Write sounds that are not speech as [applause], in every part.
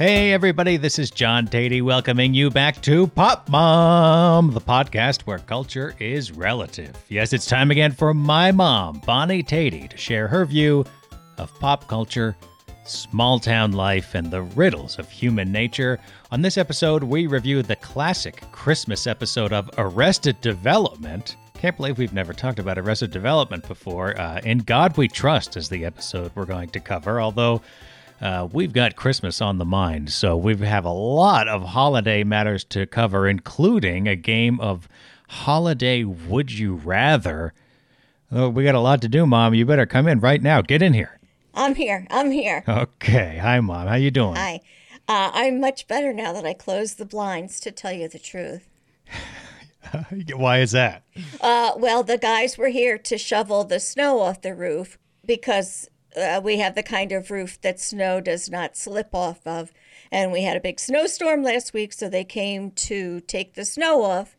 Hey, everybody, this is John Tatey welcoming you back to Pop Mom, the podcast where culture is relative. Yes, it's time again for my mom, Bonnie Tatey, to share her view of pop culture, small town life, and the riddles of human nature. On this episode, we review the classic Christmas episode of Arrested Development. Can't believe we've never talked about Arrested Development before. Uh, In God We Trust is the episode we're going to cover, although uh, we've got Christmas on the mind, so we have a lot of holiday matters to cover, including a game of holiday Would You Rather. Oh, we got a lot to do, Mom. You better come in right now. Get in here. I'm here. I'm here. Okay. Hi, Mom. How you doing? Hi. Uh, I'm much better now that I closed the blinds, to tell you the truth. [laughs] Why is that? Uh, well, the guys were here to shovel the snow off the roof because uh, we have the kind of roof that snow does not slip off of. And we had a big snowstorm last week, so they came to take the snow off.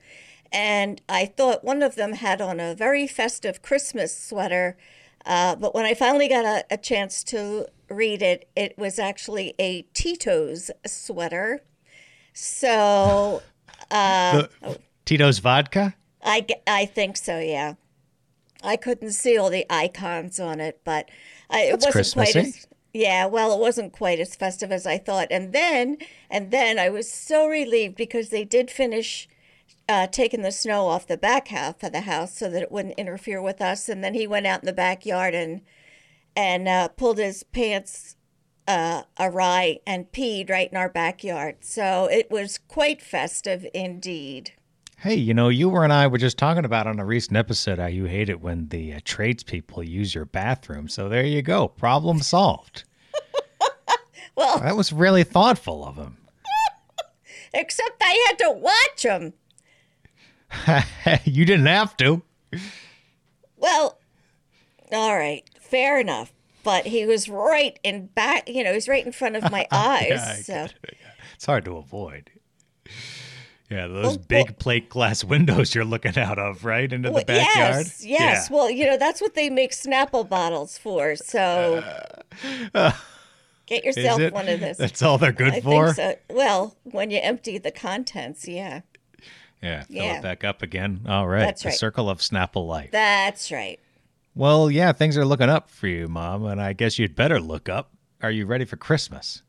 And I thought one of them had on a very festive Christmas sweater. Uh, but when I finally got a, a chance to read it, it was actually a Tito's sweater. So [laughs] uh, The- Tito's vodka? I, I think so, yeah. I couldn't see all the icons on it, but I, it That's wasn't quite as yeah. Well, it wasn't quite as festive as I thought. And then and then I was so relieved because they did finish uh, taking the snow off the back half of the house so that it wouldn't interfere with us. And then he went out in the backyard and and uh, pulled his pants uh, awry and peed right in our backyard. So it was quite festive indeed. Hey, you know, you and I were just talking about on a recent episode how you hate it when the uh, tradespeople use your bathroom. So there you go. Problem solved. [laughs] Well, That was really thoughtful of him. [laughs] except I had to watch him. [laughs] you didn't have to. Well, all right, fair enough. But he was right in back, you know, he was right in front of my eyes. Yeah, so it. It's hard to avoid. Yeah, those Well, big well- plate glass [laughs] windows you're looking out of, right? Into the Well, backyard. yes, yes. Yeah. Well, you know, that's what they make Snapple bottles for. So [laughs] get yourself one of those. That's all they're good I for? think so. Well, when you empty the contents, yeah. Yeah, fill Yeah. it back up again. All right. That's the right. circle of Snapple life. That's right. well, yeah, things are looking up for you, Mom, and I guess you'd better look up. Are you ready for Christmas?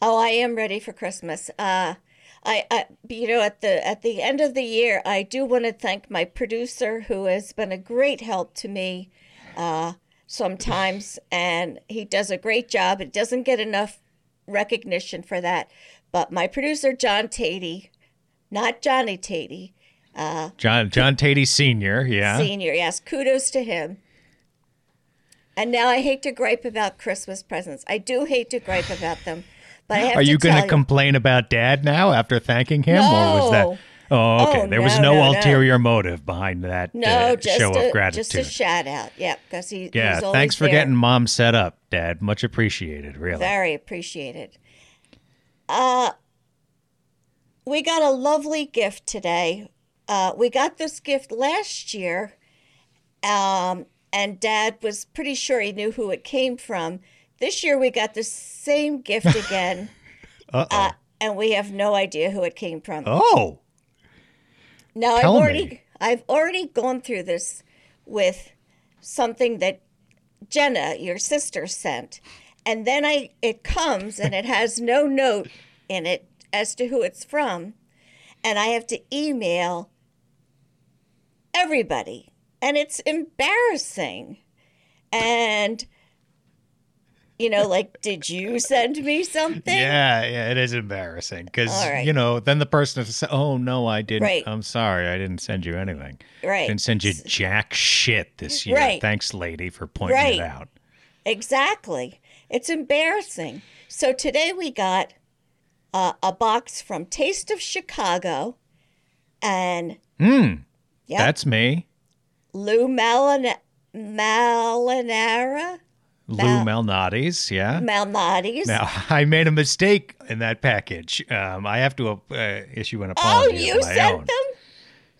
Oh, I am ready for Christmas. Uh, I, I, you know, at the at the end of the year, I do want to thank my producer, who has been a great help to me. Uh, sometimes, and he does a great job. It doesn't get enough recognition for that, but my producer, John Tatey, not Johnny Tatey, John John Tatey Sr., yeah. Senior. Yes, kudos to him. And now I hate to gripe about Christmas presents. I do hate to gripe about them, but I have Are you going to complain about Dad now after thanking him, or was that? Oh, okay. Oh, there was no, no, no, no. ulterior motive behind that No, uh, just show a, of gratitude. just a shout out. Yeah, because he yeah, thanks for there. getting Mom set up, Dad. Much appreciated, really. very appreciated. Uh, we got a lovely gift today. Uh, we got this gift last year, um, and Dad was pretty sure he knew who it came from. This year we got the same gift again, [laughs] uh, and we have no idea who it came from. oh, Now I've Tell already me. I've already gone through this with something that Jenna, your sister, sent. And then I it comes and it has no note in it as to who it's from. And I have to email everybody. And it's embarrassing. And you know, like, did you send me something? yeah, yeah. It is embarrassing because right. you know then the person to "Oh no, I didn't. Right. I'm sorry, I didn't send you anything. Right. Didn't send you jack shit this year. Right. Thanks, lady, for pointing Right. it out. Exactly. It's embarrassing. So today we got uh, a box from Taste of Chicago and Hmm. yep, That's me, Lou Malina- Malinara, Lou Mal- Malnati's. Yeah. Malnati's. Now [laughs] I made a mistake in that package. Um, I have to uh, issue an apology. oh, you sent own. them?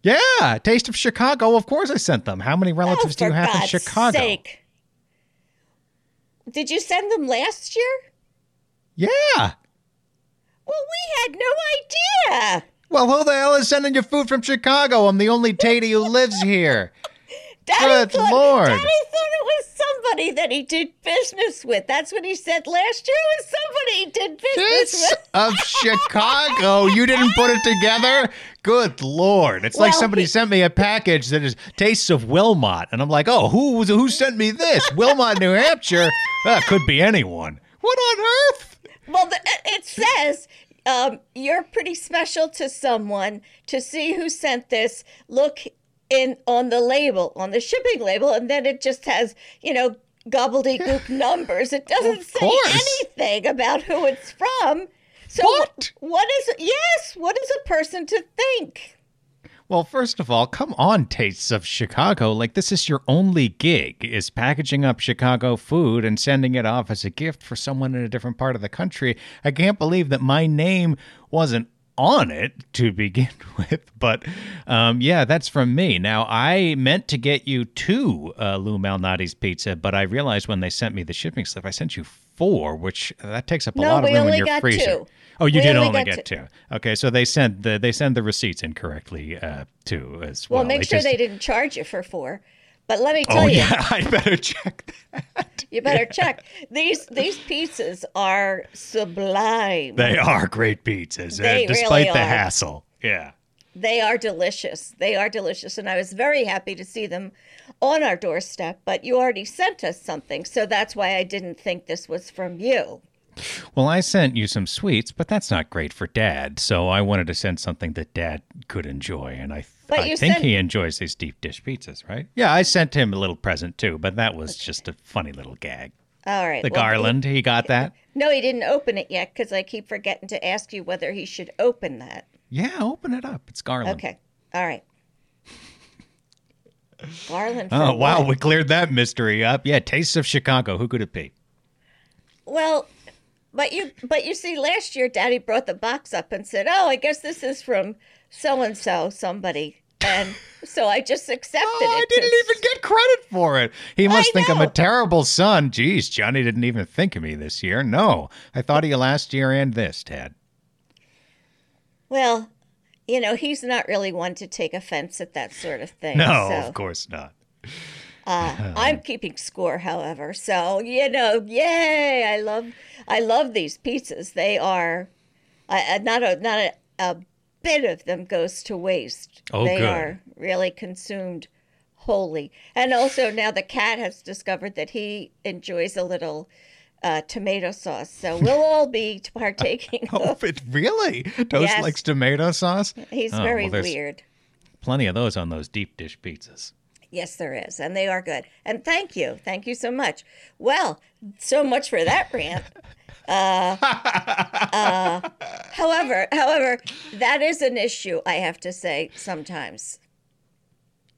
Yeah, Taste of Chicago. Of course, I sent them. How many relatives oh, do you have God's in Chicago? sake. Did you send them last year? Yeah. Well, we had no idea. Well, who the hell is sending you food from Chicago? I'm the only Tatey who lives here. [laughs] Daddy Good thought, Lord. Daddy thought it was somebody that he did business with. That's what he said last year was somebody he did business Tits with. of [laughs] Chicago. You didn't put it together? Good Lord. It's like somebody he- sent me a package that is tastes of Wilmot. And I'm like, oh, who was who sent me this? Wilmot, New Hampshire? That could be anyone. What on earth? Well, the, it says um, you're pretty special to someone to see who sent this. Look in on the label, on the shipping label, and then it just has, you know, gobbledygook [laughs] numbers. It doesn't say anything about who it's from. So What? what is yes? What is a person to think? Well, first of all, come on, Tastes of Chicago. Like, this is your only gig, is packaging up Chicago food and sending it off as a gift for someone in a different part of the country. I can't believe that my name wasn't on it to begin [laughs] with. But um, yeah, that's from me. Now, I meant to get you two uh, Lou Malnati's pizza, but I realized when they sent me the shipping slip, I sent you four, which that takes up a No, lot of room in your got freezer. two. Oh, you We did only only get two. two. Okay, so they send the they send the receipts incorrectly uh, too as well. Well, make They sure just- they didn't charge you for four. But let me tell Oh you, yeah, [laughs] I better check that. [laughs] you better check these. These pizzas are sublime. They are great pizzas, they uh, They despite really the are. hassle. Yeah. They are delicious. They are delicious. And I was very happy to see them on our doorstep. But you already sent us something. So that's why I didn't think this was from you. Well, I sent you some sweets, but that's not great for Dad. So I wanted to send something that Dad could enjoy, and I, But I think sent- he enjoys these deep dish pizzas, right? Yeah, I sent him a little present too, but that was just a funny little gag. All right. The well, garland, he got [laughs] that. no, he didn't open it yet because I keep forgetting to ask you whether he should open that. Yeah, open it up. It's garland. Okay. All right. Garland. Oh wow, what? we cleared that mystery up. Yeah, Tastes of Chicago. Who could it be? Well, but you but you see, last year Daddy brought the box up and said, "Oh, I guess this is from so and so, somebody," and so I just accepted Oh, I it. didn't even get credit for it. He must I think I'm a terrible son. Geez, Johnny didn't even think of me this year. No, I thought of you last year and this, Ted. Well, you know, he's not really one to take offense at that sort of thing. No, so, of course not. Uh, [laughs] I'm keeping score, however. So you know, yay! I love, I love these pizzas. They are, I- not a not a, a bit of them goes to waste. Oh, they good. are really consumed wholly. And also now the cat has discovered that he enjoys a little uh, tomato sauce. So we'll all be partaking. [laughs] Oh, of, it really? Toast Yes. likes tomato sauce. he's Oh, very well, weird. Plenty of those on those deep dish pizzas. Yes, there is, and they are good. And thank you, thank you so much. Well, so much for that rant. Uh, uh, however, however, that is an issue. I have to say sometimes.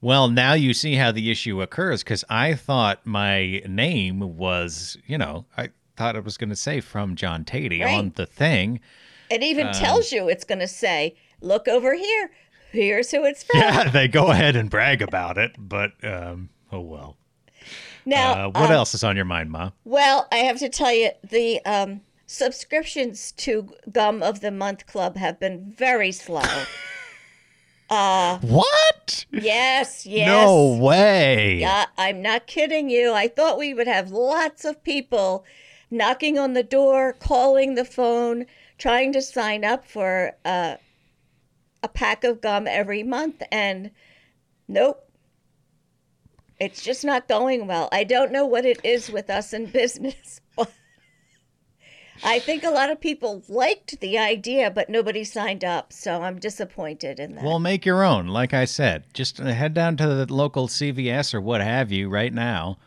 Well, now you see how the issue occurs because I thought my name was, you know, I thought it was going to say from John Tatey Right. on the thing. It even Um, tells you it's going to say, "Look over here. Here's who it's from." Yeah, they go ahead and brag about it, but um, oh well. Now, Uh, what um, else is on your mind, Ma? Well, I have to tell you, the um, subscriptions to Gum of the Month Club have been very slow. [laughs] uh, What? yes, yes. No way. Yeah, I'm not kidding you. I thought we would have lots of people knocking on the door, calling the phone, trying to sign up for uh, a pack of gum every month. And nope, it's just not going well. I don't know what it is with us in business. [laughs] I think a lot of people liked the idea, but nobody signed up. So I'm disappointed in that. Well, make your own. Like I said, just uh, head down to the local CVS or what have you right now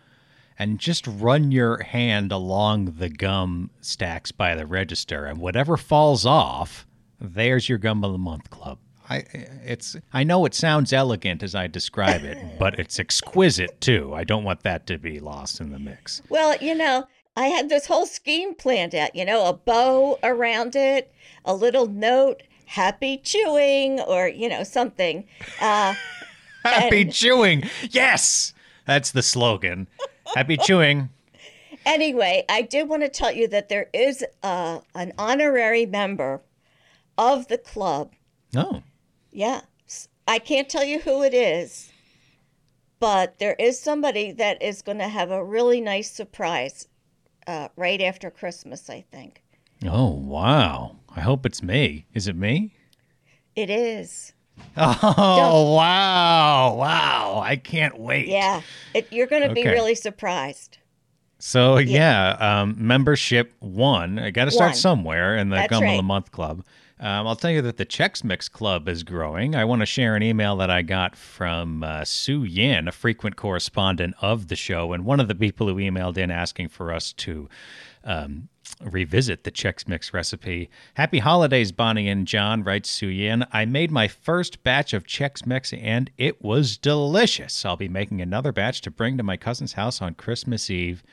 and just run your hand along the gum stacks by the register and whatever falls off, there's your gum of the month club. I it's I know it sounds elegant as I describe it, [laughs] but it's exquisite too. I don't want that to be lost in the mix. Well, you know, I had this whole scheme planned out, you know, a bow around it, a little note, happy chewing, or, you know, something. Uh, [laughs] Happy And- chewing. Yes. That's the slogan. Happy chewing. [laughs] anyway, I did want to tell you that there is uh, an honorary member of the club. Oh, Yeah. I can't tell you who it is, but there is somebody that is going to have a really nice surprise uh, right after Christmas, I think. oh, wow. I hope it's me. Is it me? It is. [laughs] Oh, wow. Wow. I can't wait. Yeah. It, you're going to be really surprised. So yeah, um, membership one. I got to start somewhere in the That's Gum of the. Month Club. Um, I'll tell you that the Chex Mix Club is growing. I want to share an email that I got from uh, Sue Yin, a frequent correspondent of the show, and one of the people who emailed in asking for us to um, revisit the Chex Mix recipe. Happy holidays, Bonnie and John, writes Sue Yin. I made my first batch of Chex Mix and it was delicious. I'll be making another batch to bring to my cousin's house on Christmas Eve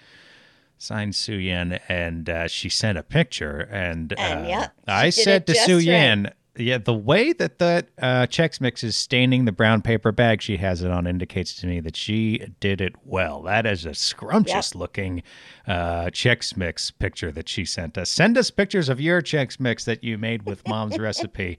signed Su Yan, and uh, she sent a picture. And, And, uh, she I said to Su right. Yan, yeah, the way that that uh, Chex Mix is staining the brown paper bag she has it on indicates to me that she did it well. That is a scrumptious looking uh, Chex Mix picture that she sent us. Send us pictures of your Chex Mix that you made with mom's [laughs] recipe.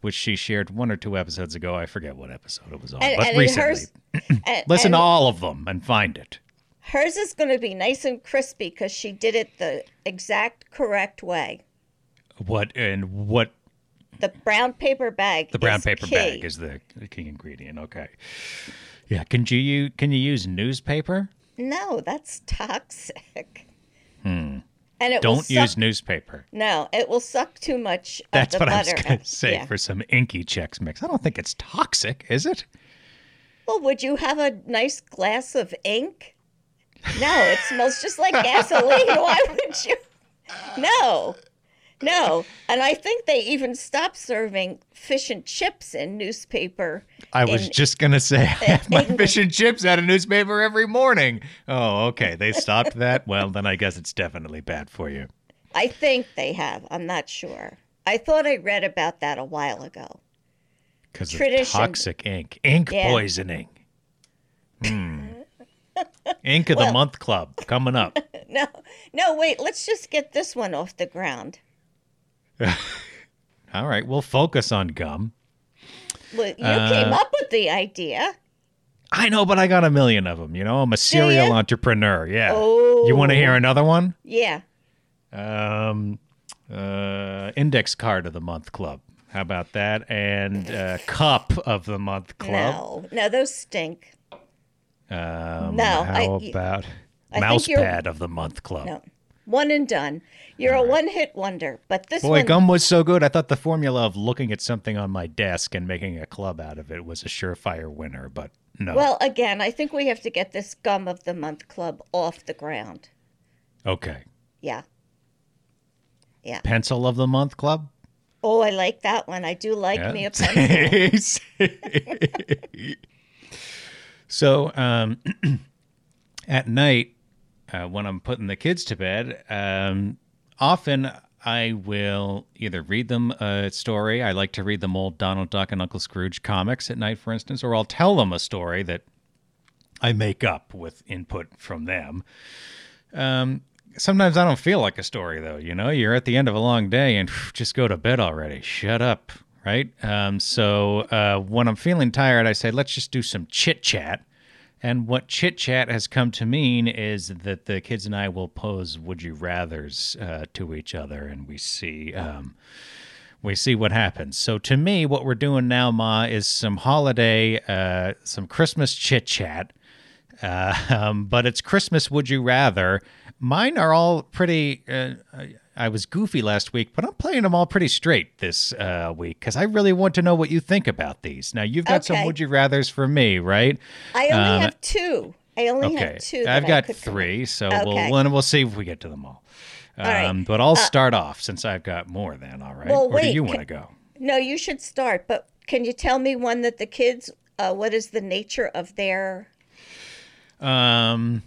Which she shared one or two episodes ago. I forget what episode it was on, And, but and recently. hers, [clears throat] and, Listen to all of them and find it. Hers is going to be nice and crispy because she did it the exact correct way. What and what The brown paper bag. The brown paper key. bag is the the key ingredient. Okay. Yeah. Can you can you use newspaper? No, that's toxic. Hmm. And it. Don't use suck- newspaper. No, it will suck too much of That's the what I was going to say Yeah. for some inky Chex Mix. I don't think it's toxic, is it? Well, would you have a nice glass of ink? No, it smells just like gasoline. [laughs] Why would you? No, no. And I think they even stopped serving fish and chips in newspaper. I was in- just going to say [laughs] I have my England. fish and chips out of newspaper every morning. Oh, okay. They stopped that. Well, then I guess it's definitely bad for you. I think they have. I'm not sure. I thought I read about that a while ago. Because of toxic ink, ink Yeah. poisoning. Ink of the Month Club coming up. [laughs] No, no, wait. Let's just get this one off the ground. [laughs] All right, we'll focus on gum. Well, you Uh, came up with the idea. I know, but I got a million of them. You know, I'm a serial entrepreneur. Yeah. Oh. You want to hear another one? Yeah. Um, uh, index card of the month club. How about that? And uh, cup of the month club. No, no, those stink. Um, No, How I- about I think mouse pad of the month club? No, one and done. You're a one-hit wonder. But this Boy, one, gum was so good. I thought the formula of looking at something on my desk and making a club out of it was a surefire winner, but no. well, again, I think we have to get this gum of the month club off the ground. okay. Yeah. Yeah. Pencil of the month club? Oh, I like that one. I do like Yeah. me a pencil. [laughs] [laughs] so um, [clears throat] at night, uh, when I'm putting the kids to bed, um, often I will either read them a story. I like to read them old Donald Duck and Uncle Scrooge comics at night, for instance, or I'll tell them a story that I make up with input from them. Um, sometimes I don't feel like a story, though. You know, you're at the end of a long day and just go to bed already. Shut up, right? Um, so uh, when I'm feeling tired, I say, let's just do some chit chat. And what chit chat has come to mean is that the kids and I will pose would you rather's uh, to each other, and we see. Um, we see what happens. So to me, what we're doing now, Ma, is some holiday, uh, some Christmas chit chat. Uh, [laughs] um, but it's Christmas. Would you rather? Mine are all pretty. Uh, I- was goofy last week, but I'm playing them all pretty straight this uh, week because I really want to know what you think about these. Now you've got some would you rather's for me, right? I only Um, have two. I only Okay, have two. that I've got could come up- three, so Okay. we'll and we'll see if we get to them all. Um, right. But I'll start off since I've got more. Then, all right? Well, do wait, you want to go? No, you should start. But can you tell me one that the kids? Uh, what is the nature of their? Um.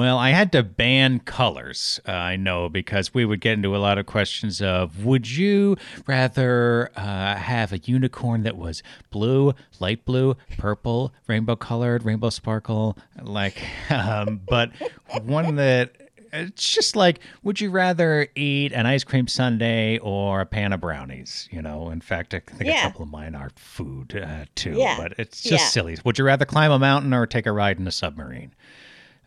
Well, I had to ban colors, uh, I know, because we would get into a lot of questions of would you rather uh, have a unicorn that was blue, light blue, purple, rainbow colored, rainbow sparkle? Like, um, but one that it's just like, would you rather eat an ice cream sundae or a pan of brownies? You know, in fact, I think Yeah. a couple of mine are food uh, too. Yeah. But it's just Yeah. silly. Would you rather climb a mountain or take a ride in a submarine?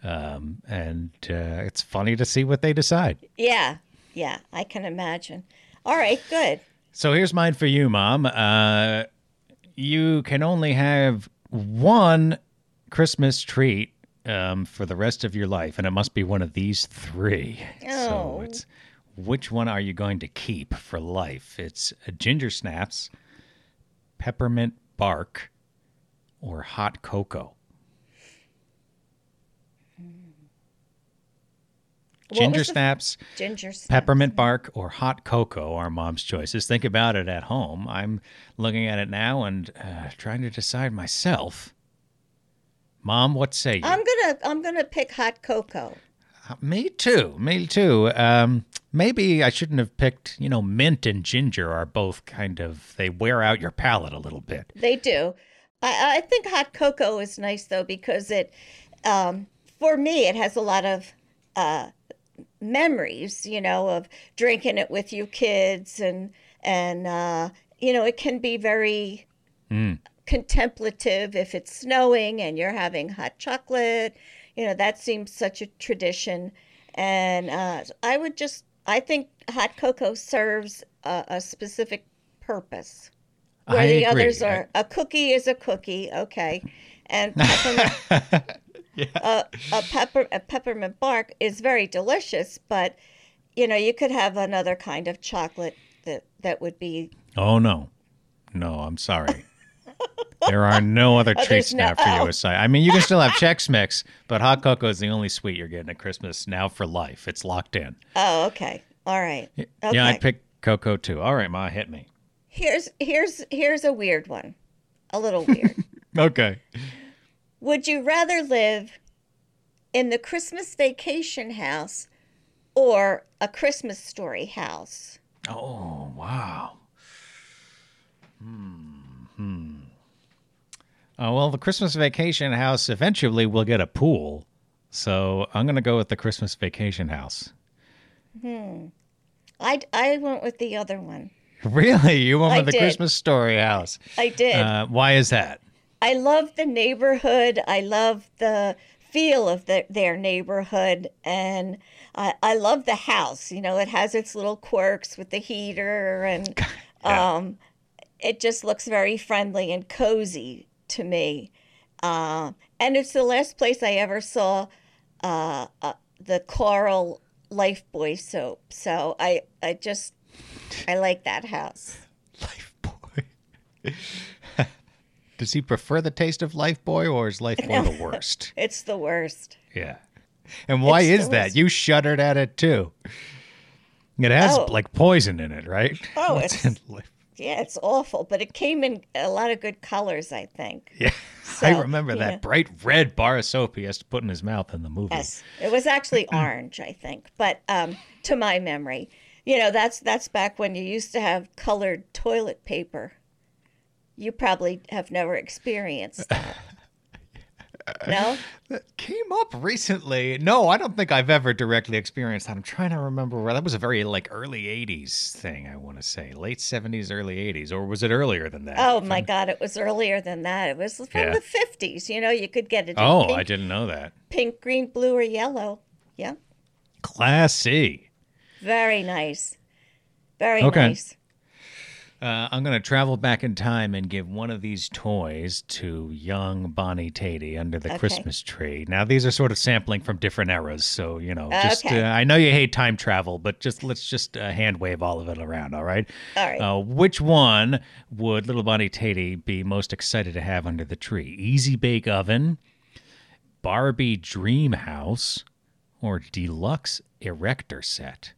Um, and uh, it's funny to see what they decide. Yeah, yeah, I can imagine. All right, good. So here's mine for you, Mom. Uh, you can only have one Christmas treat um, for the rest of your life, and it must be one of these three. Oh. So it's which one are you going to keep for life? It's a ginger snaps, peppermint bark, or hot cocoa. Ginger snaps, Ginger snaps. Peppermint bark or hot cocoa are mom's choices. Think about it at home. I'm looking at it now and uh, trying to decide myself. Mom, what say you? I'm gonna I'm gonna pick hot cocoa. Uh, me too. Me too. Um, maybe I shouldn't have picked. You know, mint and ginger are both kind of they wear out your palate a little bit. They do. I, I think hot cocoa is nice though because it, um, for me, it has a lot of uh, memories. You know, of drinking it with you kids, and and uh, you know, it can be very contemplative if it's snowing and you're having hot chocolate. You know, that seems such a tradition, and uh, I would just. I think hot cocoa serves a, a specific purpose where I the agree. others are a cookie is a cookie, okay, and [laughs] peppermint, [laughs] uh, a pepper a peppermint bark is very delicious, but you know you could have another kind of chocolate that that would be Oh no, no, I'm sorry. there are no [laughs] other there's treats no- now for you oh. aside. I mean, you can still have Chex Mix, but hot cocoa is the only sweet you're getting at Christmas now for life. It's locked in. oh okay, all right, okay. Yeah, I'd pick cocoa too. All right, Ma, hit me. here's here's here's a weird one, a little weird. [laughs] Okay. Would you rather live in the Christmas vacation house or a Christmas story house? Oh wow. Hmm. Hmm. Oh well, the Christmas vacation house eventually will get a pool, so I'm gonna go with the Christmas vacation house. Hmm. I I went with the other one. [laughs] Really, you went I with the did. Christmas story house? I did. Uh, why is that? I love the neighborhood. I love the feel of the, their neighborhood, and I, I love the house. You know, it has its little quirks with the heater, and [laughs] Yeah. um, it just looks very friendly and cozy to me. Uh, and it's the last place I ever saw uh, uh, the Coral Lifebuoy soap. So I, I just, I like that house. [laughs] Lifebuoy. [laughs] Does he prefer the taste of Lifebuoy, or is Life Boy the [laughs] worst? It's the worst. Yeah. And why It's is that? worst. You shuddered at it too. It has Oh. like poison in it, right? Oh, [laughs] it's-? Yeah, it's awful, but it came in a lot of good colors, I think. Yeah. I remember that yeah. bright red bar of soap he has to put in his mouth in the movie. Yes, it was actually [clears throat] orange, I think, but um, to my memory, you know, that's that's back when you used to have colored toilet paper. You probably have never experienced that. [laughs] no, That came up recently. No, I don't think I've ever directly experienced that. I'm trying to remember where that was a very like early 80s thing, I want to say. Late 70s, early 80s. Or was it earlier than that? oh my God, it was earlier than that. It was from Yeah. the fifties. You know, you could get it Oh, pink, I didn't know that. pink, green, blue, or yellow. Yeah, Classy. very nice, very Okay. nice. Uh, I'm going to travel back in time and give one of these toys to young Bonnie Tatey under the Okay. Christmas tree. Now, these are sort of sampling from different eras, so you know, just Okay. uh, I know you hate time travel, but just let's just uh, hand wave all of it around. All right. All right. Uh, which one would little Bonnie Tatey be most excited to have under the tree? Easy Bake Oven, Barbie Dream House, or Deluxe Erector Set?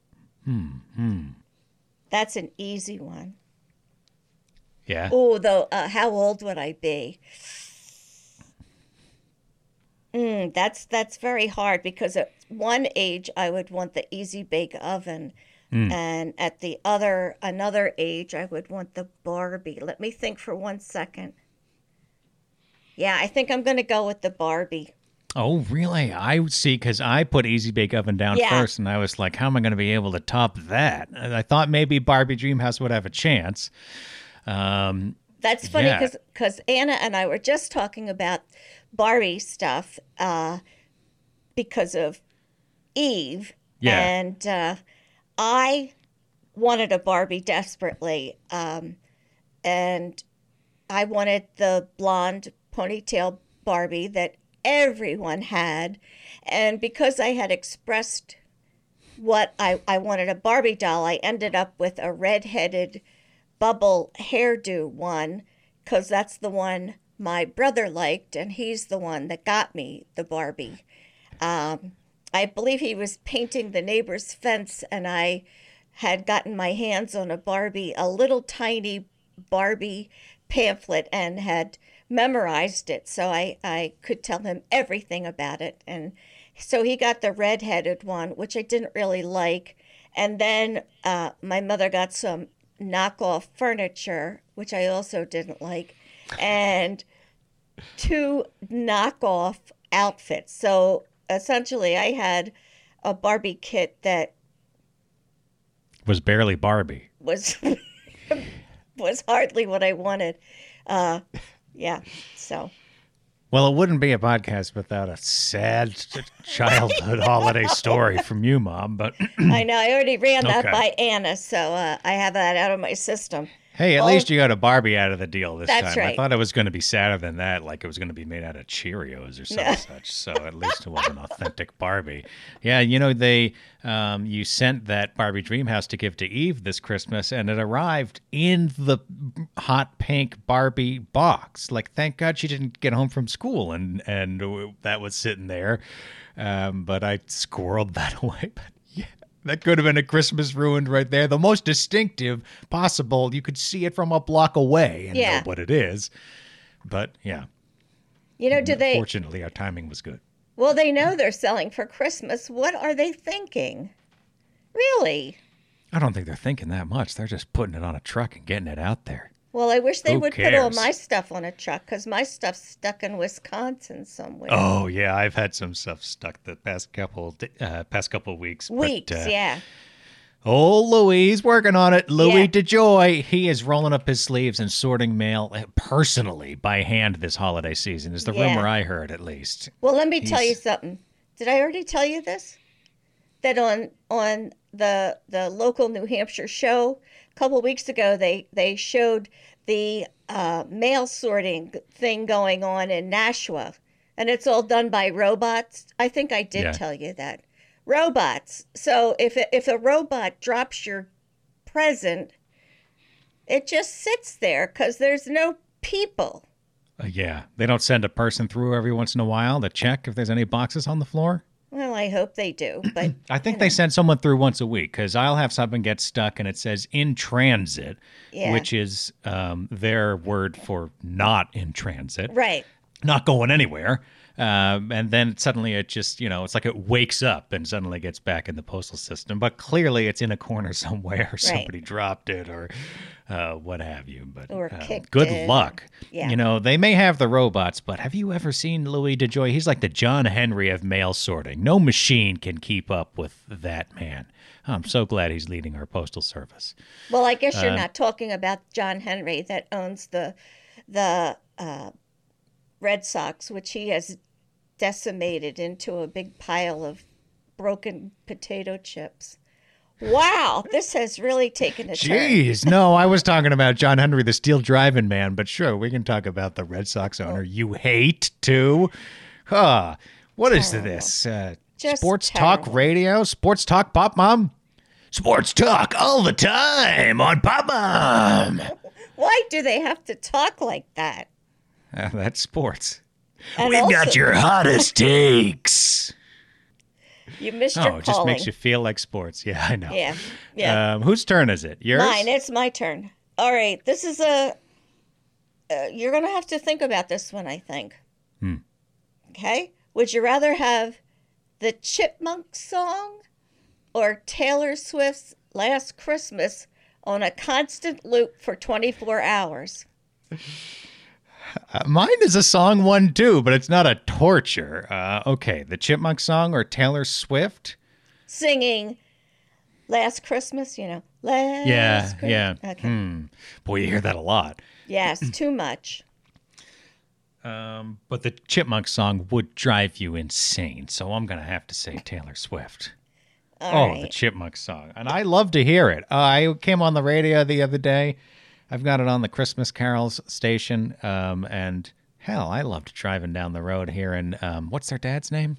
Hmm. Hmm. That's an easy one. Yeah. Oh, though, uh, how old would I be? Mm, that's that's very hard because at one age I would want the easy bake oven, and at the other another age I would want the Barbie. Let me think for one second. Yeah, I think I'm going to go with the Barbie. Oh, really? I would see, because I put Easy Bake Oven down Yeah. first, and I was like, how am I going to be able to top that? And I thought maybe Barbie Dreamhouse would have a chance. Um, That's funny Yeah. because Anna and I were just talking about Barbie stuff uh, because of Eve. Yeah. And uh, I wanted a Barbie desperately. Um, and I wanted the blonde ponytail Barbie that everyone had. And because I had expressed what I, I wanted a Barbie doll, I ended up with a red-headed bubble hairdo one because that's the one my brother liked, and he's the one that got me the Barbie. Um, I believe he was painting the neighbor's fence, and I had gotten my hands on a Barbie, a little tiny Barbie pamphlet, and had memorized it, so I, I could tell him everything about it. And so he got the red-headed one, which I didn't really like. And then uh, my mother got some knockoff furniture, which I also didn't like, and two knockoff outfits. So essentially, I had a Barbie kit that was barely Barbie. was [laughs] was hardly what I wanted. Uh, yeah, so Well, it wouldn't be a podcast without a sad childhood [laughs] holiday story from you, Mom. But I know I already ran that Okay. by Anna, so uh, I have that out of my system. Hey, at Oh. least you got a Barbie out of the deal this That's time. I thought it was going to be sadder than that, like it was going to be made out of Cheerios or some such. So at least it was an authentic Barbie. Yeah, you know they, um, you sent that Barbie Dreamhouse to give to Eve this Christmas, and it arrived in the hot pink Barbie box. Like, thank God she didn't get home from school, and and that was sitting there. Um, but I squirreled [laughs] that away. But that could have been a Christmas ruined right there. The most distinctive possible. You could see it from a block away and Yeah. know what it is. But yeah, You know, do they? fortunately, our timing was good. Well, they know they're selling for Christmas. What are they thinking? Really? I don't think they're thinking that much. They're just putting it on a truck and getting it out there. Well, I wish they Who would put all my stuff on a truck because my stuff's stuck in Wisconsin somewhere. Oh yeah, I've had some stuff stuck the past couple uh, past couple of weeks. but, Weeks, uh, yeah. Oh, Louis working on it. Louis Yeah. DeJoy. He is rolling up his sleeves and sorting mail uh, personally by hand this holiday season. Is the Yeah. rumor I heard at least. Well, let me tell you something. Did I already tell you this? That on on the the local New Hampshire show a couple weeks ago, they they showed the uh, mail sorting thing going on in Nashua, and it's all done by robots. I think I did Yeah. tell you that robots. So if it, if a robot drops your present, it just sits there because there's no people. Uh, yeah, they don't send a person through every once in a while to check if there's any boxes on the floor. Well, I hope they do, [clears throat] but I think they send someone through once a week because I'll have something get stuck and it says in transit, Yeah. which is um, their word for not in transit. right. not going anywhere. Um, and then suddenly it just, you know, it's like it wakes up and suddenly gets back in the postal system. But clearly it's in a corner [laughs] somewhere. Or somebody dropped it or uh, what have you. But uh, good it. luck. Yeah. You know, they may have the robots, but have you ever seen Louis DeJoy? He's like the John Henry of mail sorting. No machine can keep up with that man. I'm so glad he's leading our postal service. Well, I guess Uh, you're not talking about John Henry that owns the the uh, Red Sox, which he has decimated into a big pile of broken potato chips. Wow, this has really taken a turn. Jeez, no, I was talking about John Henry, the steel driving man, but sure, we can talk about the Red Sox owner you hate too. Huh. What is Terrible. this? Uh, sports talk radio? Sports talk pop mom? Sports talk all the time on Pop Mom. [laughs] Why do they have to talk like that? Uh, that's sports. And We've got your hottest [laughs] takes. You missed Oh, your it just makes you feel like sports. Yeah, I know. Yeah, yeah. Um, whose turn is it? Yours? Mine. It's my turn. All right. This is a. Uh, you're going to have to think about this one, I think. Hmm. Okay. Would you rather have the Chipmunk song or Taylor Swift's Last Christmas on a constant loop for 24 hours? [laughs] Uh, mine is a song one too, but it's not a torture. Uh, okay, the Chipmunk song or Taylor Swift? Singing Last Christmas, you know. Last Yeah, Christmas. yeah. Okay. Hmm. Boy, you hear that a lot. Yes, [clears throat] too much. Um, but the Chipmunk song would drive you insane, so I'm gonna have to say Taylor Swift. All oh, right. the Chipmunk song, and I love to hear it. Uh, I came on the radio the other day. I've got it on the Christmas carols station, um, and hell, I loved driving down the road hearing um, what's their dad's name?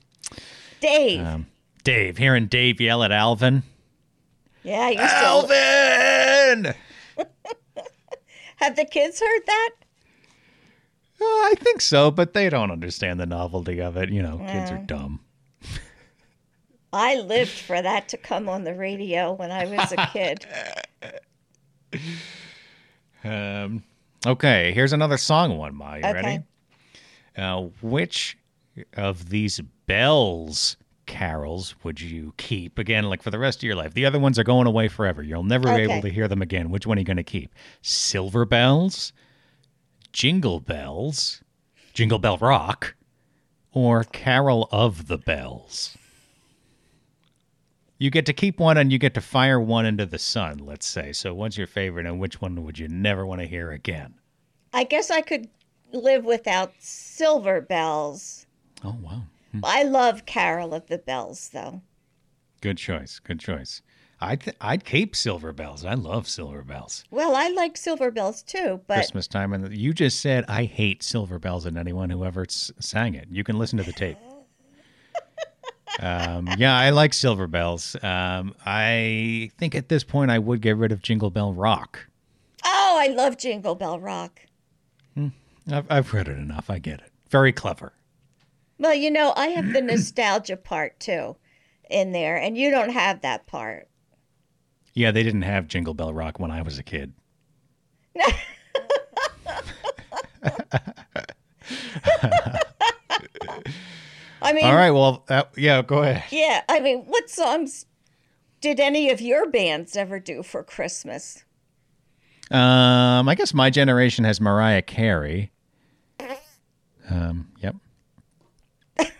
Dave. Um, Dave. Hearing Dave yell at Alvin. yeah, to. Alvin. [laughs] Have the kids heard that? Uh, I think so, but they don't understand the novelty of it. You know, kids are dumb. I lived for that to come on the radio when I was a kid. [laughs] Um, okay, here's another song one, Ma. You Okay. ready? Uh, which of these bells carols would you keep? Again, like for the rest of your life. The other ones are going away forever. You'll never be able to hear them again. Which one are you going to keep? Silver bells, jingle bells, jingle bell rock, or carol of the bells? You get to keep one and you get to fire one into the sun, let's say. So, what's your favorite and which one would you never want to hear again? I guess I could live without silver bells. Oh, wow. Hmm. I love Carol of the Bells, though. Good choice. Good choice. I'd, th- I'd keep silver bells. I love silver bells. Well, I like silver bells too, but Christmas time. And you just said, I hate silver bells and anyone who ever s- sang it. You can listen to the tape. [laughs] um, yeah, I like silver bells. Um, I think at this point I would get rid of Jingle Bell Rock. oh, I love Jingle Bell Rock. I've, I've read it enough. I get it. Very clever. Well, you know, I have the nostalgia part too in there, and you don't have that part. Yeah, they didn't have Jingle Bell Rock when I was a kid. [laughs] [laughs] [laughs] I mean, All right. Well, uh, yeah, go ahead. yeah, I mean, what songs did any of your bands ever do for Christmas? Um, I guess my generation has Mariah Carey. Um, yep. [laughs]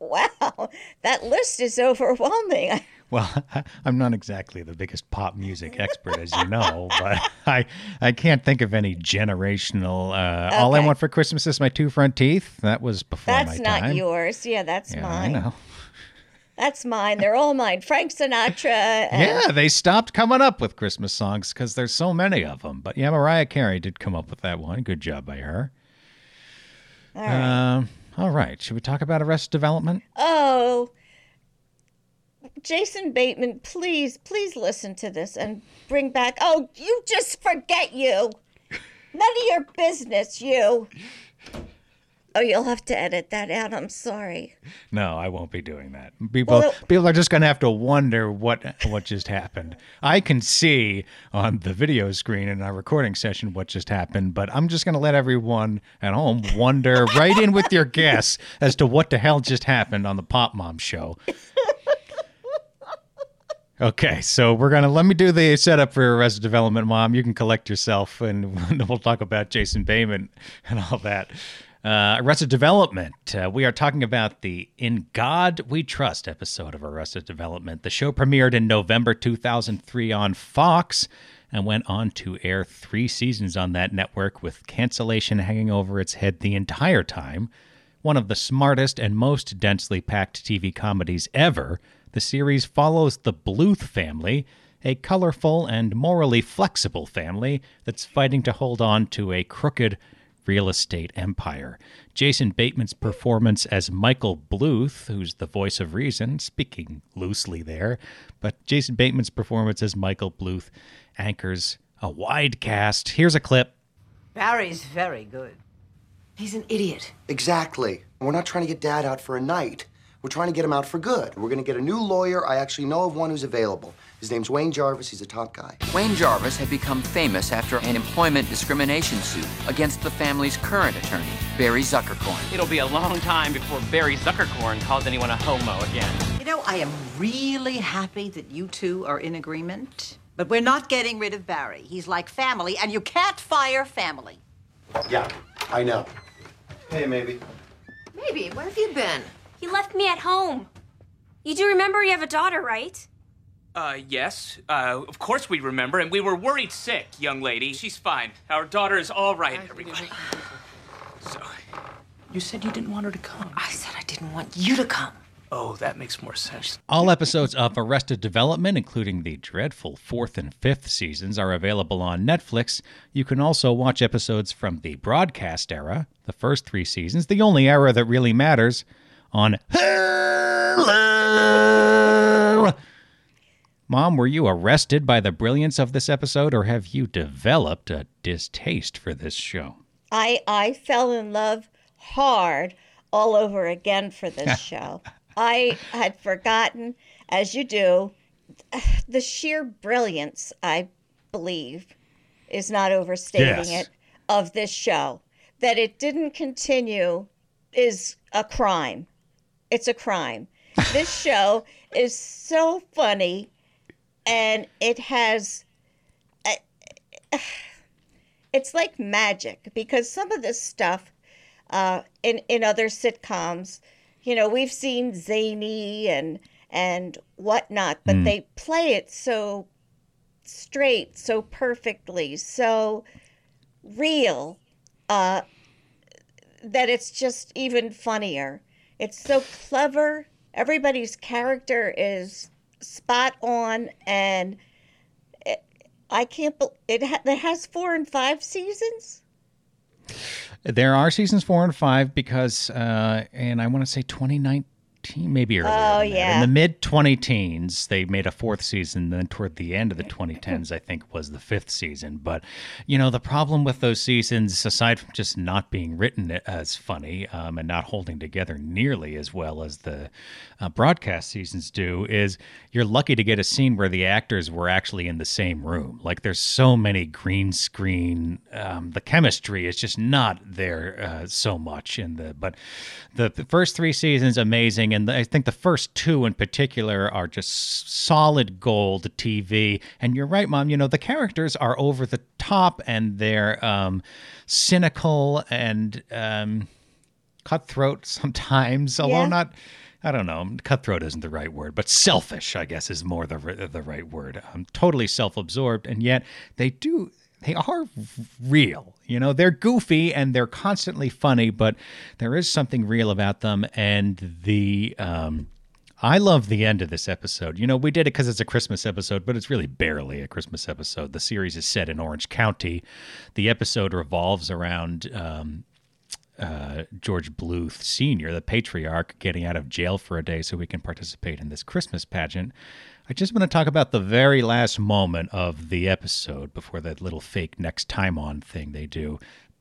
Wow, that list is overwhelming. [laughs] Well, [laughs] I'm not exactly the biggest pop music expert, as you know, but [laughs] I I can't think of any generational. Uh, All I want for Christmas is my two front teeth. That was before my time. That's not yours. Yeah, that's Yeah, mine. I know. That's mine. They're all mine. Frank Sinatra. And, Yeah, they stopped coming up with Christmas songs because there's so many of them. But yeah, Mariah Carey did come up with that one. Good job by her. All right. Um, all right. Should we talk about Arrested Development? Oh, Jason Bateman, please, please listen to this and bring back. Oh, you just forget you. None of your business, you. Oh, you'll have to edit that out. I'm sorry. No, I won't be doing that. People, Well, people are just going to have to wonder what what just happened. I can see on the video screen in our recording session what just happened, but I'm just going to let everyone at home wonder right in with your [laughs] guess as to what the hell just happened on the Pop Mom show. Okay, so we're gonna let me do the setup for Arrested Development, Mom. You can collect yourself, and [laughs] we'll talk about Jason Bateman and all that. Uh, Arrested Development. Uh, we are talking about the "In God We Trust" episode of Arrested Development. The show premiered in November 2003 on Fox and went on to air three seasons on that network, with cancellation hanging over its head the entire time. One of the smartest and most densely packed TV comedies ever, the series follows the Bluth family, a colorful and morally flexible family that's fighting to hold on to a crooked real estate empire. Jason Bateman's performance as Michael Bluth, who's the voice of reason, speaking loosely there, but Jason Bateman's performance as Michael Bluth anchors a wide cast. Here's a clip. Barry's very good. He's an idiot. Exactly. We're not trying to get Dad out for a night. We're trying to get him out for good. We're going to get a new lawyer. I actually know of one who's available. His name's Wayne Jarvis. He's a top guy. Wayne Jarvis had become famous after an employment discrimination suit against the family's current attorney, Barry Zuckercorn. It'll be a long time before Barry Zuckercorn calls anyone a homo again. You know, I am really happy that you two are in agreement. But we're not getting rid of Barry. He's like family, and you can't fire family. Yeah, I know. Hey, maybe. Maybe. Where have you been? He left me at home. You do remember you have a daughter, right? Uh, yes. Uh, of course we remember, and we were worried sick, young lady. She's fine. Our daughter is all right, everybody. So, you said you didn't want her to come. I said I didn't want you to come. Oh, that makes more sense. All episodes of Arrested Development, including the dreadful fourth and fifth seasons, are available on Netflix. You can also watch episodes from the broadcast era, the first three seasons, the only era that really matters, on Hulu. Mom, were you arrested by the brilliance of this episode, or have you developed a distaste for this show? I I fell in love hard all over again for this [laughs] show. I had forgotten, as you do, [sighs] the sheer brilliance, I believe, is not overstating Yes. it, of this show. That it didn't continue is a crime. It's a crime. This show is so funny and it has it's like magic because some of this stuff uh, in in other sitcoms, you know, we've seen zany and and whatnot, but they play it so straight, so perfectly, so real, uh, that it's just even funnier. It's so clever. Everybody's character is spot on, and it, I can't. it, it has four and five seasons. There are seasons four and five because, uh, and I want to say 2019, maybe earlier. Oh, yeah. In the mid 20 teens, they made a fourth season. Then toward the end of the 2010s, I think was the fifth season. But, you know, the problem with those seasons, aside from just not being written as funny um, and not holding together nearly as well as the uh, broadcast seasons do, is you're lucky to get a scene where the actors were actually in the same room. Like there's so many green screen. Um, the chemistry is just not there uh, so much in the. But the, the first three seasons amazing, and I think the first two in particular are just solid gold TV. And you're right, mom. You know the characters are over the top and they're um, cynical and. Um, cutthroat [laughs] sometimes, although Yeah. not. I don't know. Cutthroat isn't the right word, but selfish, I guess, is more the the right word. Um, totally self-absorbed, and yet they do. They are real. You know, they're goofy and they're constantly funny, but there is something real about them. And the um, I love the end of this episode. You know, we did it because it's a Christmas episode, but it's really barely a Christmas episode. The series is set in Orange County. The episode revolves around um, uh, George Bluth Sr., the patriarch, getting out of jail for a day so we can participate in this Christmas pageant. I just want to talk about the very last moment of the episode before that little fake next time on thing they do.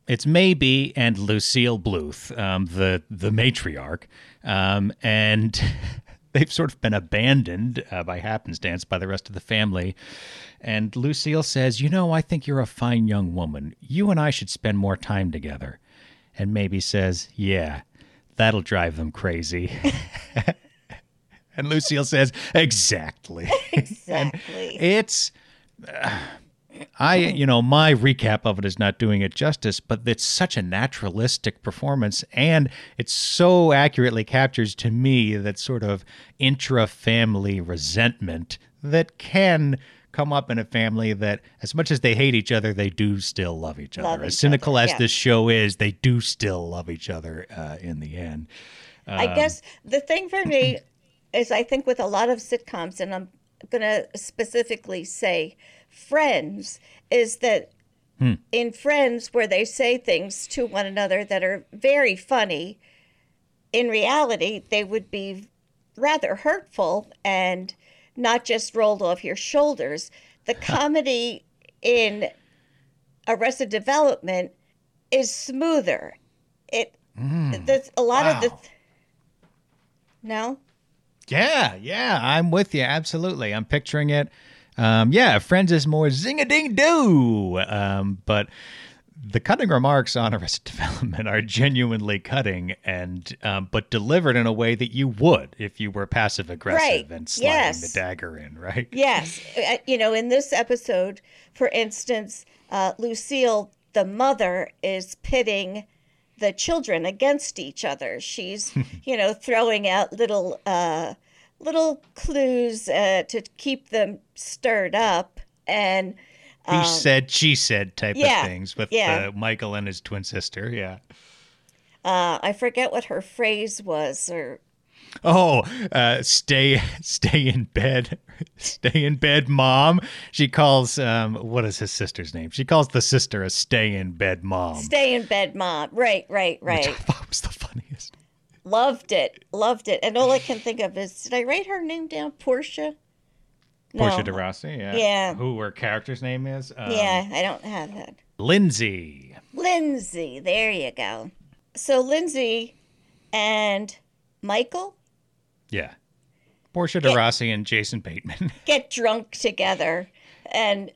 It's Maeby and Lucille Bluth, um, the the matriarch, um, and [laughs] they've sort of been abandoned uh, by happenstance by the rest of the family. And Lucille says, "You know, I think you're a fine young woman. You and I should spend more time together." and Maeby says, Yeah, that'll drive them crazy. [laughs] and Lucille says, Exactly. [laughs] Exactly. it's. uh, I, you know, my recap of it is not doing it justice, but it's such a naturalistic performance, and it so accurately captures to me that sort of intra-family resentment that can come up in a family that, as much as they hate each other, they do still love each other. Love as each cynical other, as yeah. this show is, they do still love each other uh, in the end. I guess the thing for me is I think with a lot of sitcoms, and I'm going to specifically say Friends, is that hmm. in Friends, where they say things to one another that are very funny, in reality, they would be rather hurtful and not just rolled off your shoulders. The comedy in Arrested Development is smoother. It hmm. there's a lot of the wow. no. Yeah, yeah, I'm with you. Absolutely. I'm picturing it. Um, yeah, Friends is more zing a ding doo. Um, but the cutting remarks on Arrested [laughs] Development are genuinely cutting and um, but delivered in a way that you would if you were passive aggressive Right, and sliding yes. the dagger in, right? [laughs] Yes, uh, you know, in this episode, for instance, uh, Lucille, the mother is pitting the children against each other. She's, [laughs] you know, throwing out little uh, little clues uh, to keep them stirred up and he said, she said type Um, yeah, of things with yeah. uh, Michael and his twin sister. Yeah. uh, I forget what her phrase was or Oh, uh, stay, [laughs] stay in bed, [laughs] stay in bed, mom. She calls, um, what is his sister's name? She calls the sister a stay in bed mom. stay in bed mom. Right, right, Which I right. thought was the funniest. Loved it. Loved it. And all I can think of is did I write her name down? Portia? Portia No. de Rossi, yeah. Yeah. Who her character's name is? Um, Yeah, I don't have that. Lindsay. Lindsay, there you go. So Lindsay and Michael Yeah. Portia de Rossi and Jason Bateman. [laughs] get drunk together and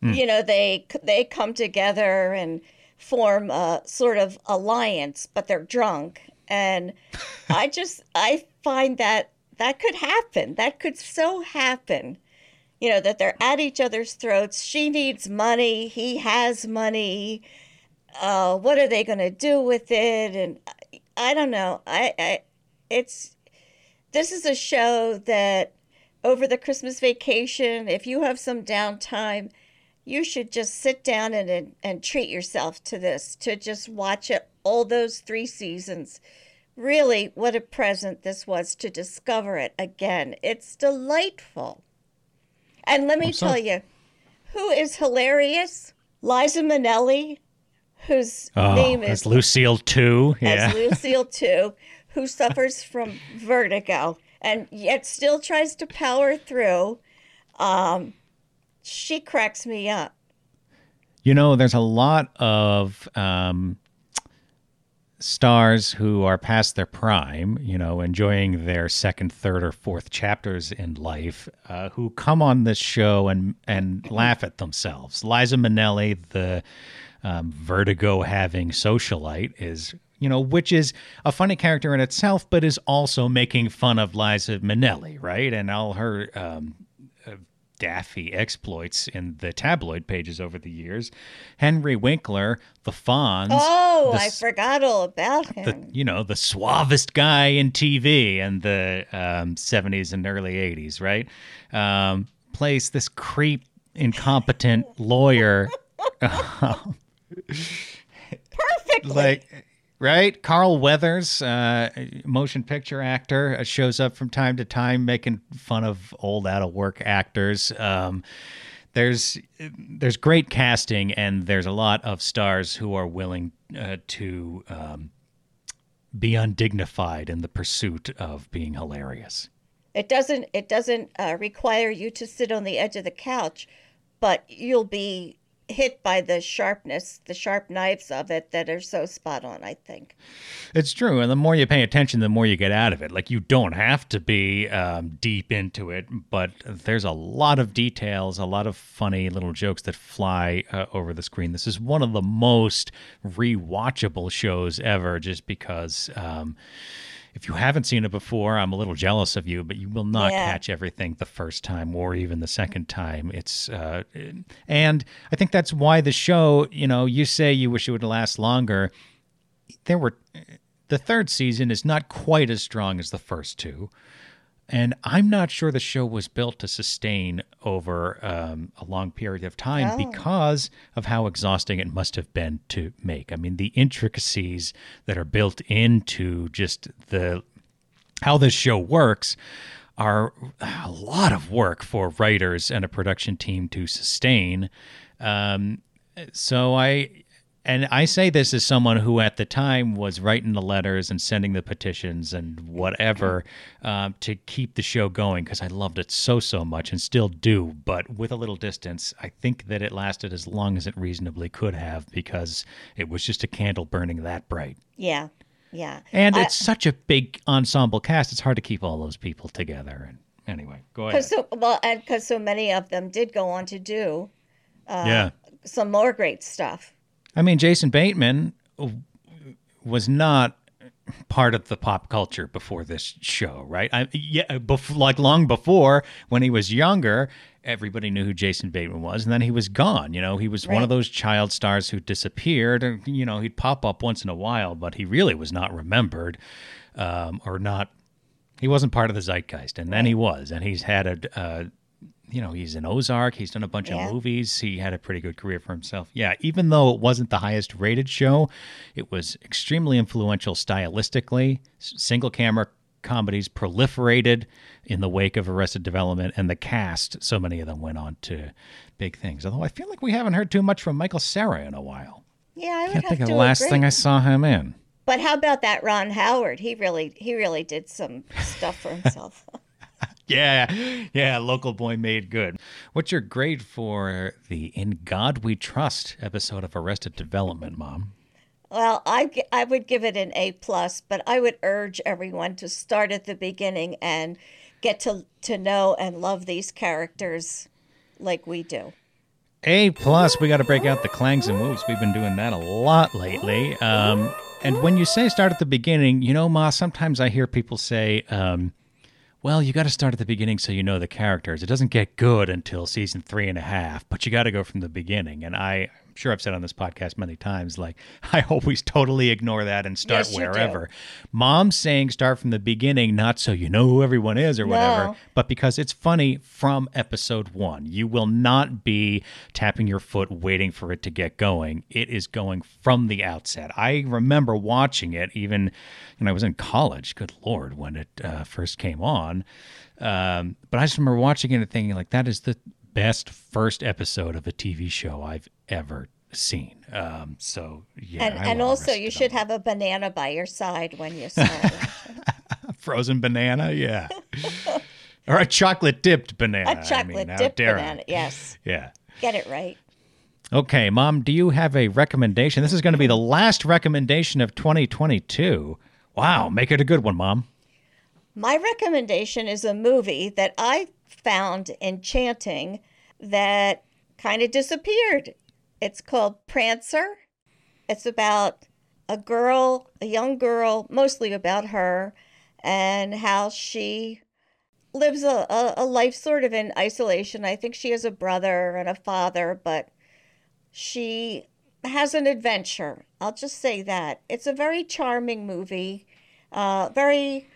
Hmm. you know they they come together and form a sort of alliance but they're drunk. And [laughs] i just i find that that could happen. That could so happen you know that they're at each other's throats. She needs money. He has money. Uh, what are they going to do with it? And I, I don't know. I, I it's this is a show that over the Christmas vacation, if you have some downtime, you should just sit down and, and, and treat yourself to this, to just watch it all those three seasons. Really, what a present this was to discover it again. It's delightful. And let me so- tell you, who is hilarious? Liza Minnelli, whose Oh, name is Lucille too. Yeah. as [laughs] Lucille too, who suffers from vertigo and yet still tries to power through. Um, she cracks me up. You know, there's a lot of um, stars who are past their prime, you know, enjoying their second, third, or fourth chapters in life, uh, who come on this show and and laugh at themselves. Liza Minnelli, the um, vertigo having socialite, is you know, which is a funny character in itself, but is also making fun of Liza Minnelli, right? And all her um, daffy exploits in the tabloid pages over the years. Henry Winkler, the Fonz. Oh, the I forgot all about him. the you know the suavest guy in TV in the um, 70s and early 80s, right? Um, plays this creep, incompetent lawyer, [laughs] [laughs] Perfectly. like right. Carl Weathers, uh, motion picture actor, uh, shows up from time to time making fun of old out of work actors. Um, there's there's great casting and there's a lot of stars who are willing uh, to um, be undignified in the pursuit of being hilarious. it doesn't it doesn't uh, require you to sit on the edge of the couch, but you'll be hit by the sharpness, the sharp knives of it that are so spot on. I think. It's true, and the more you pay attention, the more you get out of it. Like you don't have to be um, deep into it, but there's a lot of details, a lot of funny little jokes that fly uh, over the screen. This is one of the most rewatchable shows ever, just because. Um, if you haven't seen it before, I'm a little jealous of you, but you will not Yeah. catch everything the first time or even the second time. It's uh, and I think that's why the show. You know, you say you wish it would last longer there were the third season is not quite as strong as the first two and i'm not sure the show was built to sustain over um, a long period of time Oh. because of how exhausting it must have been to make i mean the intricacies that are built into just the how this show works are a lot of work for writers and a production team to sustain. Um, so I, and I say this as someone who at the time was writing the letters and sending the petitions and whatever um, to keep the show going because I loved it so, so much and still do. But with a little distance, I think that it lasted as long as it reasonably could have because it was just a candle burning that bright. Yeah, yeah. And I- it's such a big ensemble cast; it's hard to keep all those people together. And anyway, go ahead. Because so well, and because so many of them did go on to do yeah, some more great stuff. I mean, Jason Bateman was not part of the pop culture before this show, right? I, yeah, bef- like long before when he was younger, everybody knew who Jason Bateman was, and then he was gone. You know, he was one of those child stars who disappeared. And, you know, he'd pop up once in a while, but he really was not remembered um, or not. He wasn't part of the zeitgeist, and then he was, and he's had a. Uh, you know, he's in Ozark. He's done a bunch Yeah. of movies. He had a pretty good career for himself. Yeah, even though it wasn't the highest rated show, it was extremely influential stylistically. S- Single camera comedies proliferated in the wake of Arrested Development, and the cast, so many of them went on to big things. Although I feel like we haven't heard too much from Michael Cera in a while. Yeah, I would Can't think of the last agree. thing I saw him in. But how about that Ron Howard? He really he really did some stuff for himself. [laughs] [laughs] Yeah, yeah, local boy made good. What's your grade for the In God We Trust episode of Arrested Development, Mom? well, I I would give it an A plus, but I would urge everyone to start at the beginning and get to to know and love these characters like we do. A plus, we got to break out the clangs and moves. We've been doing that a lot lately. Um, and when you say start at the beginning, you know, Ma, sometimes I hear people say, um, well, you got to start at the beginning so you know the characters. It doesn't get good until season three and a half, but you got to go from the beginning. And I, sure I've said on this podcast many times, like, [laughs] I always totally ignore that and start Yes, wherever. Mom's saying start from the beginning, not so you know who everyone is or whatever, No. but because it's funny from episode one. You will not be tapping your foot waiting for it to get going. It is going from the outset. I remember watching it even when I was in college. Good Lord, when it uh, first came on. Um, but I just remember watching it and thinking, like, that is the best first episode of a TV show I've ever seen. Um, so, yeah. and and also you should have a banana by your side when you start. [laughs] frozen banana. Yeah. [laughs] or a chocolate dipped banana. a chocolate I mean, how dip dare I? banana. Yes. Yeah. Get it right. Okay, Mom, do you have a recommendation? This is going to be the last recommendation of 2022. Wow, make it a good one, Mom. My recommendation is a movie that I found enchanting that kind of disappeared. It's called Prancer. It's about a girl, a young girl, mostly about her, and how she lives a, a, a life sort of in isolation. I think she has a brother and a father, but she has an adventure. I'll just say that. It's a very charming movie, uh, very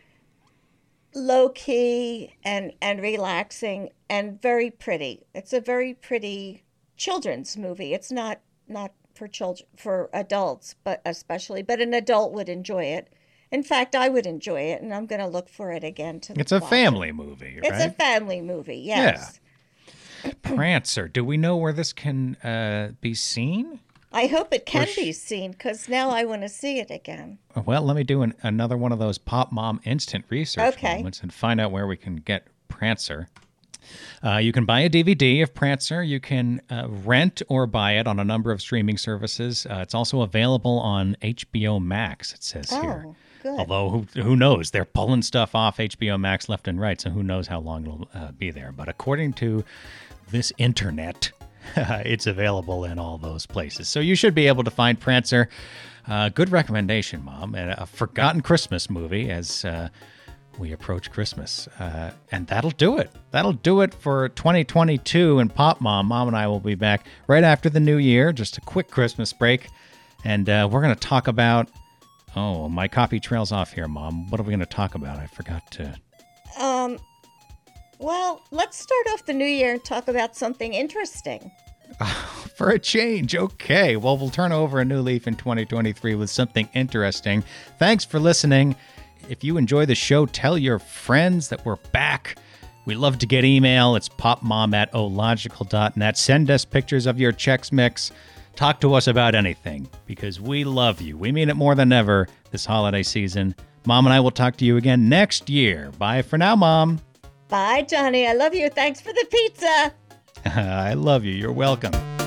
low key and, and relaxing and very pretty. It's a very pretty children's movie. It's not not for children for adults, but especially but an adult would enjoy it. In fact, I would enjoy it and I'm going to look for it again to It's a it. family movie, It's a family movie. Yes. Prancer. Do we know where this can uh, be seen? I hope it can sh- be seen cuz now I want to see it again. Well, let me do an, another one of those Pop Mom instant research Okay. moments and find out where we can get Prancer. Uh, you can buy a DVD of Prancer. You can uh, rent or buy it on a number of streaming services. Uh, it's also available on HBO Max, it says here. Oh, good. Although, who, who knows? They're pulling stuff off HBO Max left and right, so who knows how long it'll uh, be there. But according to this internet, [laughs] it's available in all those places. So you should be able to find Prancer. Uh, good recommendation, Mom. And a forgotten Christmas movie as uh, we approach Christmas. Uh, and that'll do it. That'll do it for 2022 and Pop Mom. Mom and I will be back right after the new year, just a quick Christmas break. And uh, we're going to talk about. Oh, my copy trails off here, Mom. What are we going to talk about? I forgot to. Um well, let's start off the new year and talk about something interesting. [laughs] For a change. Okay. Well, we'll turn over a new leaf in 2023 with something interesting. Thanks for listening. If you enjoy the show, tell your friends that we're back. We love to get email. It's popmom at ological.net. Send us pictures of your Chex Mix. Talk to us about anything because we love you. We mean it more than ever this holiday season. Mom and I will talk to you again next year. Bye for now, Mom. Bye, Johnny. I love you. Thanks for the pizza. [laughs] I love you. You're welcome.